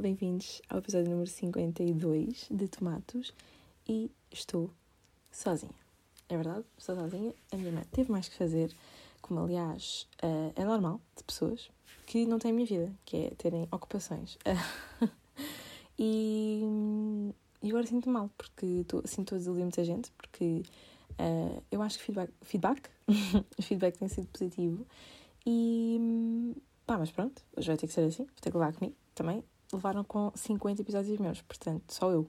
Bem-vindos ao episódio número 52 de Tomatos e estou sozinha. É verdade, estou sozinha. A minha irmã teve mais que fazer, como aliás uh, é normal de pessoas que não têm a minha vida, que é terem ocupações. e, e agora sinto mal, porque tô, sinto a desiludir muita gente, porque uh, eu acho que feedback, feedback, feedback tem sido positivo e pá, mas pronto, hoje vai ter que ser assim, vou ter que levar comigo também levaram com 50 episódios meus, portanto, só eu.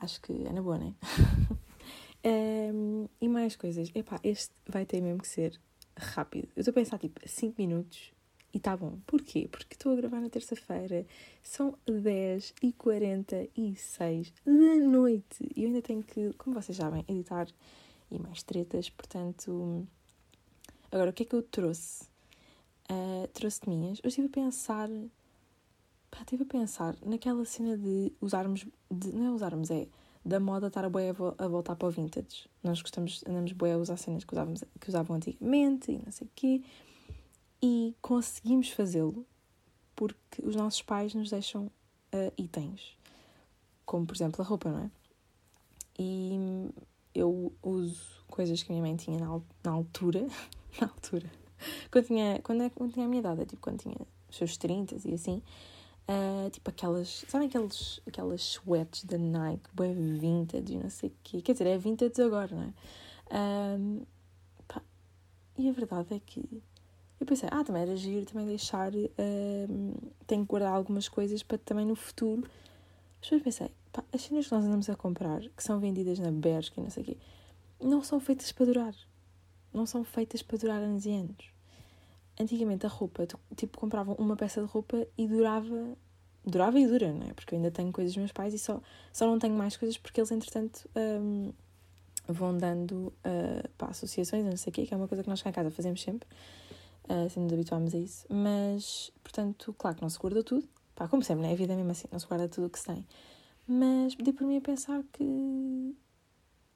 Acho que é na boa, né? um, e mais coisas. Epá, este vai ter mesmo que ser rápido. Eu estou a pensar, tipo, 5 minutos e tá bom. Porquê? Porque estou a gravar na terça-feira, são 10 e 46 da noite e eu ainda tenho que, como vocês sabem, editar e mais tretas, portanto. Agora, o que é que eu trouxe? Uh, trouxe de minhas. Eu estive a pensar pá, estive a pensar naquela cena de usarmos, de, não é usarmos, é da moda estar a, boia a voltar para o vintage. Nós gostamos, andamos boé a usar cenas que, usávamos, que usavam antigamente e não sei o quê. E conseguimos fazê-lo porque os nossos pais nos deixam uh, itens. Como, por exemplo, a roupa, não é? E eu uso coisas que a minha mãe tinha na, na altura. na altura. Quando tinha, quando, é, quando tinha a minha idade, é tipo quando tinha os seus 30 e assim. Uh, tipo aquelas, sabem aqueles, aquelas sweats da Nike, bem vintage e não sei o quê. Quer dizer, é vintage agora, não é? E a verdade é que eu pensei, ah, também era giro também deixar, um, tenho que guardar algumas coisas para também no futuro. Mas depois pensei, pá, as cenas que nós andamos a comprar, que são vendidas na Bershka e não sei o quê, não são feitas para durar. Não são feitas para durar anos e anos antigamente a roupa, tipo, compravam uma peça de roupa e durava, durava e dura, não é? Porque eu ainda tenho coisas dos meus pais e só, só não tenho mais coisas porque eles, entretanto, um, vão dando uh, para associações, não sei o quê, que é uma coisa que nós cá em casa fazemos sempre, uh, assim nos habituámos a isso. Mas, portanto, claro que não se guarda tudo, pá, como sempre, não é? A vida é mesmo assim, não se guarda tudo o que se tem. Mas dei por mim a pensar que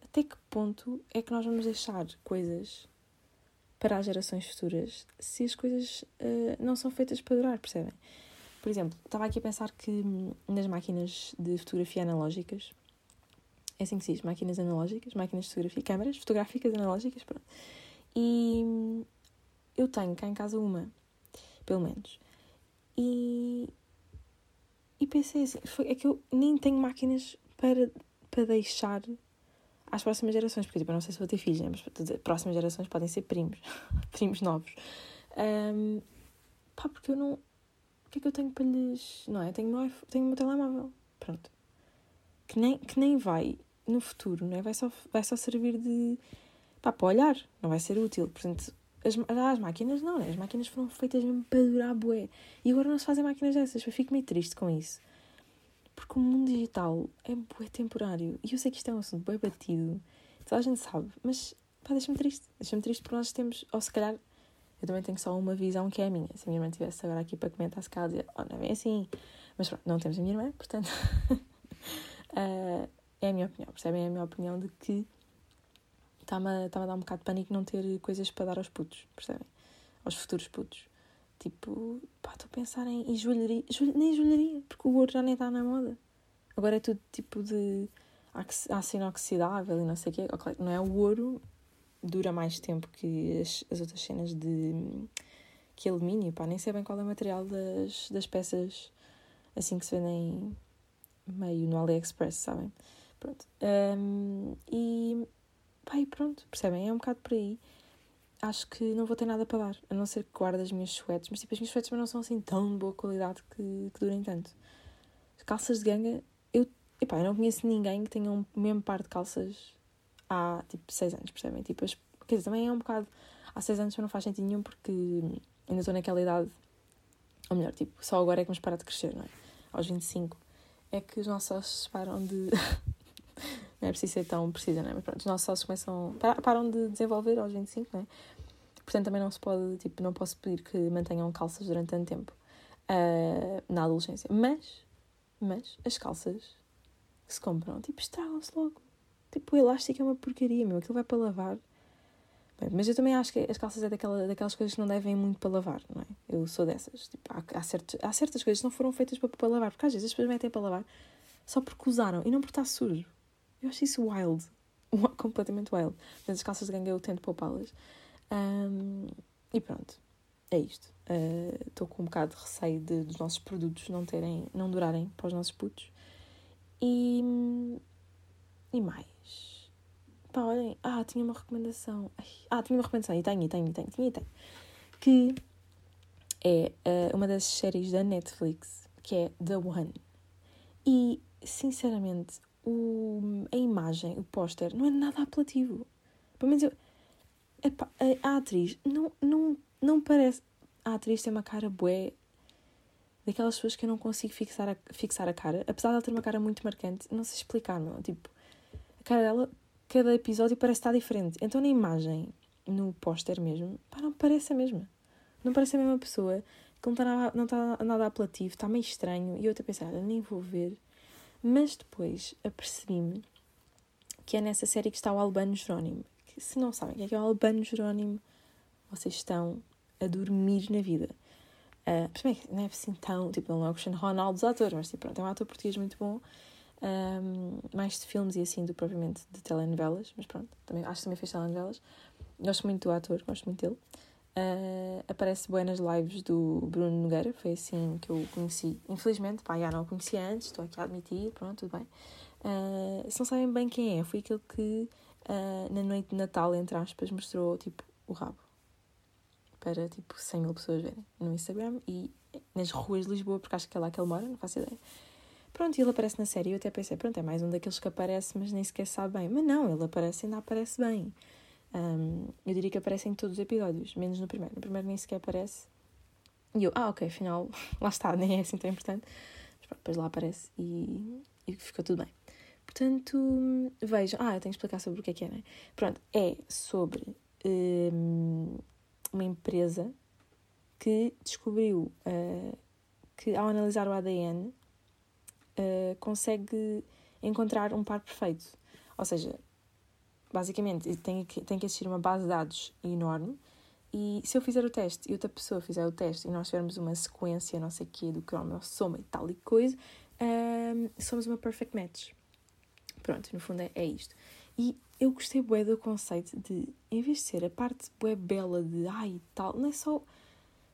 até que ponto é que nós vamos deixar coisas para as gerações futuras se as coisas uh, não são feitas para durar, percebem? Por exemplo, estava aqui a pensar que hum, nas máquinas de fotografia analógicas, é assim que se diz, máquinas analógicas, máquinas de fotografia, câmaras fotográficas analógicas, pronto. E hum, eu tenho cá em casa uma, pelo menos. E, e pensei assim, foi, é que eu nem tenho máquinas para, para deixar às próximas gerações, porque tipo, eu não sei se vou ter filhos, né? mas dizer, próximas gerações podem ser primos, primos novos. Um, pá, porque eu não. O que é que eu tenho para lhes. Não é? Tenho o meu, tenho o meu telemóvel. Pronto. Que nem, que nem vai no futuro, não é? Vai só, vai só servir de. pá, para olhar, não vai ser útil. Portanto, as, as máquinas não, né? As máquinas foram feitas mesmo para durar bué. E agora não se fazem máquinas dessas. Eu fico meio triste com isso. Porque o mundo digital é bué temporário. E eu sei que isto é um assunto bué batido. Toda a gente sabe. Mas, pá, deixa-me triste. Deixa-me triste porque nós temos... Ou se calhar, eu também tenho só uma visão que é a minha. Se a minha irmã estivesse agora aqui para comentar, se calhar dizia, oh, não é bem assim. Mas pronto, não temos a minha irmã, portanto... uh, é a minha opinião, percebem? É a minha opinião de que está-me a, tá a dar um bocado de pânico não ter coisas para dar aos putos, percebem? Aos futuros putos. Tipo, pá, estou a pensar em, em joalharia. nem joalharia, porque o ouro já nem está na moda. Agora é tudo tipo de aço inoxidável e não sei o quê. Não é o ouro, dura mais tempo que as, as outras cenas de que alumínio, pá, nem sei bem qual é o material das, das peças assim que se vendem meio no AliExpress, sabem? Pronto. Um, e pá, e pronto, percebem? É um bocado por aí acho que não vou ter nada para dar, a não ser que guarde as minhas suetes, mas tipo, as minhas suetes não são assim tão de boa qualidade que, que durem tanto. Calças de ganga, eu, epá, eu não conheço ninguém que tenha um mesmo par de calças há tipo 6 anos, percebem? Tipo, as, quer dizer, também é um bocado. Há 6 anos não faz sentido nenhum porque ainda estou naquela idade, ou melhor, tipo, só agora é que me para de crescer, não é? Aos 25 é que os nossos ossos param de. não é preciso ser tão precisa, não é? Mas pronto, os nossos ossos começam, param de desenvolver aos 25, não é? Portanto, também não se pode, tipo, não posso pedir que mantenham calças durante tanto tempo uh, na adolescência. Mas, mas, as calças que se compram, tipo, estragam-se logo. Tipo, o elástico é uma porcaria, meu. Aquilo vai para lavar. Mas eu também acho que as calças é daquela, daquelas coisas que não devem muito para lavar, não é? Eu sou dessas. Tipo, há, há, certos, há certas coisas que não foram feitas para, para lavar, porque às vezes as pessoas metem para lavar só porque usaram e não porque está sujo. Eu acho isso wild. Completamente wild. Portanto, as calças de ganga eu tento poupá-las. Um, e pronto. É isto. Estou uh, com um bocado de receio de, dos nossos produtos não terem, não durarem para os nossos putos. E, e mais. Pá, olhem. Ah, tinha uma recomendação. Ai, ah, tinha uma recomendação. E tenho, e tenho, e tenho, e tenho. Que é uh, uma das séries da Netflix, que é The One. E, sinceramente, o, a imagem, o póster, não é nada apelativo. Pelo menos eu. A, a atriz não, não, não parece. A atriz tem uma cara bué daquelas pessoas que eu não consigo fixar a, fixar a cara, apesar de ela ter uma cara muito marcante, não sei explicar, não. Tipo, a cara dela, cada episódio parece estar diferente. Então na imagem, no póster mesmo, pá, não parece a mesma. Não parece a mesma pessoa, que não está nada, está nada apelativo, está meio estranho. E eu até pensei, olha, nem vou ver. Mas depois apercebi-me que é nessa série que está o Albano Jerónimo. Que, se não sabem o que é, é o Albano Jerónimo, vocês estão a dormir na vida. Uh, não é assim tão. Tipo, não é o Cristiano Ronaldo dos atores, mas tipo, pronto, é um ator português muito bom. Um, mais de filmes e assim do propriamente de telenovelas, mas pronto, também, acho que também fez telenovelas. Gosto muito do ator, gosto muito dele. Uh, aparece bem nas lives do Bruno Nogueira, foi assim que eu conheci. Infelizmente, pá, já não o conhecia antes, estou aqui a admitir, pronto, tudo bem. Uh, se não sabem bem quem é, foi aquele que uh, na noite de Natal, entre aspas, mostrou tipo o rabo para tipo 100 mil pessoas verem no Instagram e nas ruas de Lisboa, porque acho que é lá que ele mora, não faço ideia. Pronto, e ele aparece na série eu até pensei, pronto, é mais um daqueles que aparece, mas nem sequer sabe bem. Mas não, ele aparece e ainda aparece bem. Um, eu diria que aparece em todos os episódios, menos no primeiro. No primeiro nem sequer aparece. E eu, ah, ok, afinal, lá está, nem é assim tão importante. Mas pronto, depois lá aparece e, e ficou tudo bem. Portanto, vejam. Ah, eu tenho que explicar sobre o que é que é, né? Pronto, é sobre um, uma empresa que descobriu uh, que ao analisar o ADN uh, eh, consegue encontrar um par perfeito. Ou seja, basicamente tem que, tem que existir uma base de dados enorme e se eu fizer o teste e outra pessoa fizer o teste e nós tivermos uma sequência, não sei o quê, do cromosoma e tal e coisa, um, somos uma perfect match. Pronto, no fundo é, é isto. E eu gostei bué do conceito de, em vez de ser a parte bué bela de ai e tal, não é só,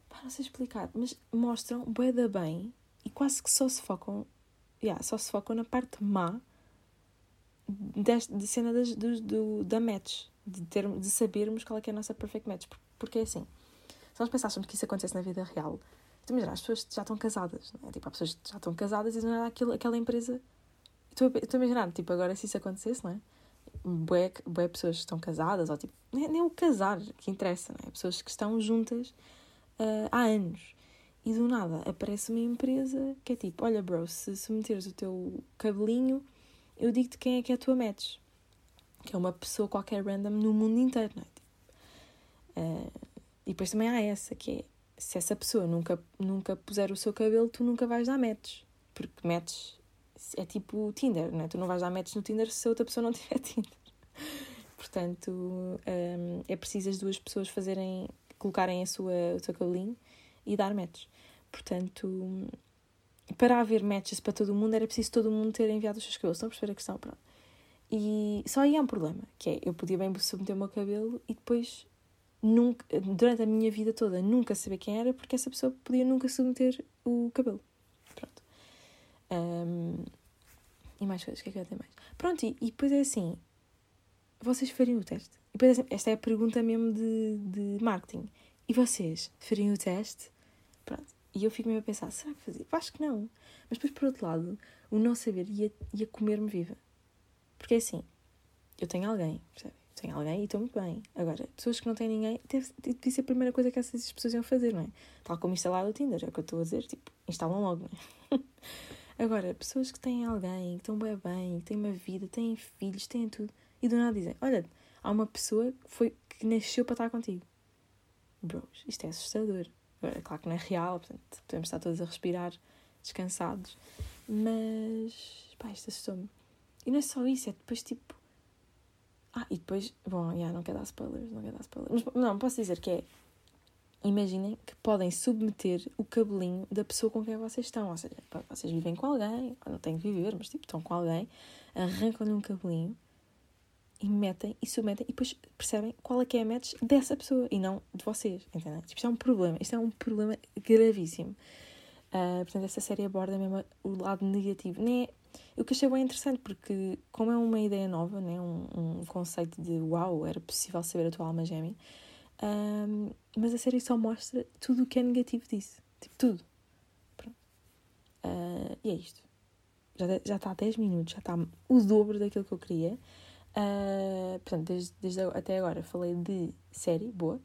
pá, não sei explicar, mas mostram bué da bem e quase que só se focam, yeah, só se focam na parte má deste, de cena das, do, do, da match, de, ter, de sabermos qual é é a nossa perfect match. Porque é assim, se nós pensássemos que isso acontecesse na vida real, tu imaginas, as pessoas já estão casadas, não é? Tipo, há pessoas já estão casadas e não é aquilo, aquela empresa. Estou a imaginar, tipo, agora se isso acontecesse, não é? Bué, bué pessoas que estão casadas, ou tipo, nem, nem o casar que interessa, não é? Pessoas que estão juntas uh, há anos. E do nada aparece uma empresa que é tipo: olha, bro, se submeteres o teu cabelinho eu digo-te quem é que é a tua match. Que é uma pessoa qualquer random no mundo inteiro, não é? Uh, e depois também há essa, que é se essa pessoa nunca, nunca puser o seu cabelo, tu nunca vais dar match. Porque match é tipo Tinder, não é? Tu não vais dar match no Tinder se a outra pessoa não tiver Tinder. Portanto, um, ah, é preciso as duas pessoas fazerem, colocarem a sua, o seu cabelinho e dar match. Portanto, para haver matches para todo mundo era preciso todo mundo ter enviado os seus cabelos. Estão a perceber a questão? Pronto. E só aí há um problema, que é eu podia bem submeter o meu cabelo e depois nunca, durante a minha vida toda nunca saber quem era porque essa pessoa podia nunca submeter o cabelo. Pronto. Um, e mais coisas, o que é que eu tenho mais? Pronto, e, e depois é assim, vocês fariam o teste? E depois, assim, esta é a pergunta mesmo de, de marketing. E vocês fariam o teste? Pronto. E eu fico mesmo a pensar, será que fazia? Acho que não. Mas depois, por outro lado, o não saber ia, ia comer-me viva. Porque é assim, eu tenho alguém, percebe? Tenho alguém e estou muito bem. Agora, pessoas que não têm ninguém, deve, deve ser a primeira coisa que essas pessoas iam fazer, não é? Tal como instalar o Tinder, é o que eu estou a dizer, tipo, instalam logo, não é? Agora, pessoas que têm alguém, que estão bem bem, que têm uma vida, têm filhos, têm tudo, e do nada dizem, olha, há uma pessoa que, foi, que nasceu para estar contigo. Bros, isto é assustador. É claro que não é real, portanto, podemos estar todos a respirar descansados, mas pá, isto assustou-me. E não é só isso, é depois tipo. Ah, e depois, bom, yeah, não quero dar spoilers, não quero dar spoilers. Mas não, posso dizer que é. Imaginem que podem submeter o cabelinho da pessoa com quem vocês estão. Ou seja, vocês vivem com alguém, ou não têm que viver, mas tipo, estão com alguém, arrancam-lhe um cabelinho e metem e submetem e depois percebem qual é que é a match dessa pessoa e não de vocês, entendem? Tipo, isto é um problema, isto é um problema gravíssimo. Uh, portanto, essa série aborda mesmo o lado negativo. Nem é, o que achei bem interessante, porque como é uma ideia nova, né? um, um conceito de uau, era possível saber a tua alma gêmea, um, mas a série só mostra tudo o que é negativo disso. Tipo, tudo. Uh, e é isto. Já, já está há 10 minutos, já está o dobro daquilo que eu queria. Uh, portanto, desde, desde até agora falei de série boa.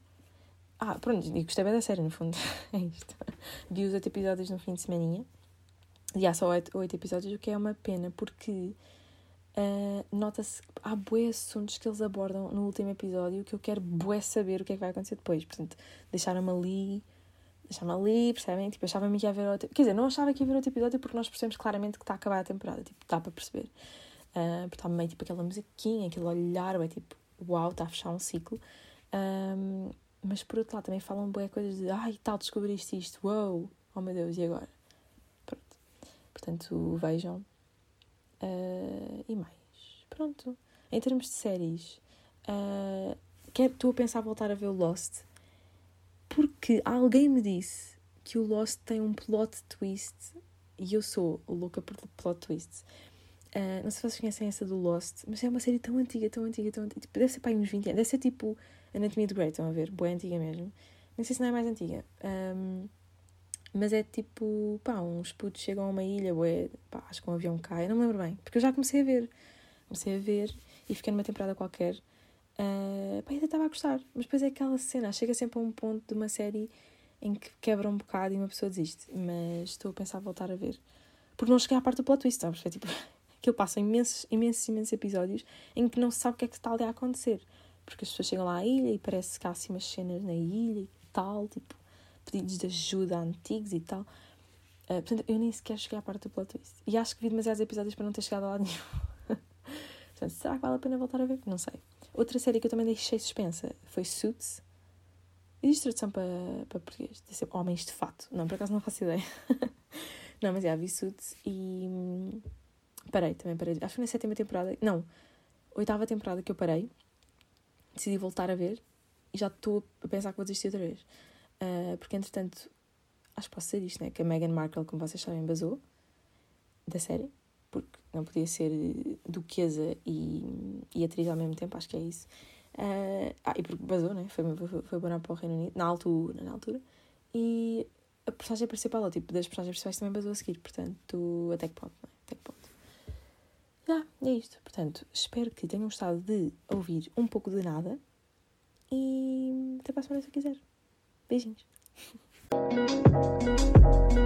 Ah, pronto, e gostei bem da série, no fundo. é isto. Vi os oito episódios no fim de semaninha. E há só oito, episódios, o que é uma pena, porque uh, nota-se há bué assuntos que eles abordam no último episódio que eu quero bué saber o que é que vai acontecer depois. Portanto, deixaram-me ali, deixaram-me ali, percebem? Tipo, achava-me que ia haver outro... Quer dizer, não achava que ia haver outro episódio porque nós percebemos claramente que está a acabar a temporada. Tipo, dá para perceber. Uh, porque está meio tipo aquela musiquinha, aquele olhar, é tipo, uau, está a fechar um ciclo. Um, mas por outro lado também falam boas coisas de ai tal, descobriste isto, uau, oh meu Deus, e agora? Pronto. Portanto, vejam. Uh, e mais. Pronto. Em termos de séries, uh, estou a pensar voltar a ver o Lost porque alguém me disse que o Lost tem um plot twist e eu sou louca por plot twists. Uh, não sei se vocês conhecem essa do Lost, mas é uma série tão antiga, tão antiga, tão antiga. Tipo, deve ser para aí uns 20 anos. Deve ser tipo Anatomia de Grey, estão a ver? Boa antiga mesmo. Não sei se não é mais antiga. Um, mas é tipo, pá, uns putos chegam a uma ilha, bué, pá, acho que um avião cai, não me lembro bem. Porque eu já comecei a ver. Comecei a ver e fiquei numa temporada qualquer. Uh, pá, ainda estava a gostar. Mas depois é aquela cena, chega sempre a um ponto de uma série em que quebra um bocado e uma pessoa desiste. Mas estou a pensar a voltar a ver. Porque não cheguei à parte do plot twist, sabes? É tipo aquilo passa imensos, imensos, imensos episódios em que não se sabe o que é que está ali a acontecer. Porque as pessoas chegam lá à ilha e parece que há assim umas cenas na ilha e tal, tipo, pedidos de ajuda antigos e tal. Uh, portanto, eu nem sequer cheguei à parte do plot twist. E acho que vi demasiados episódios para não ter chegado a lado nenhum. portanto, será que vale a pena voltar a ver? Não sei. Outra série que eu também deixei suspensa foi Suits. Existe tradução para, para português? Deve ser Homens de Fato. Não, por acaso não faço ideia. não, mas já vi Suits e hum, Parei, também parei. Acho que foi na sétima temporada. Não, oitava temporada que eu parei. Decidi voltar a ver e já estou a pensar que vou desistir outra vez. Uh, porque, entretanto, acho que posso ser isto, né? Que a Meghan Markle, como vocês sabem, basou da série. Porque não podia ser duquesa e, e atriz ao mesmo tempo, acho que é isso. Uh, ah, e porque basou, né? Foi, foi, foi para o Reino Unido, na altura, na altura. E a personagem principal, tipo, das personagens principais também basou a seguir, portanto, até que ponto, né? Até que ponto. E é isto. Portanto, espero que tenham gostado de ouvir um pouco de nada. E até para a semana se quiser. Beijinhos.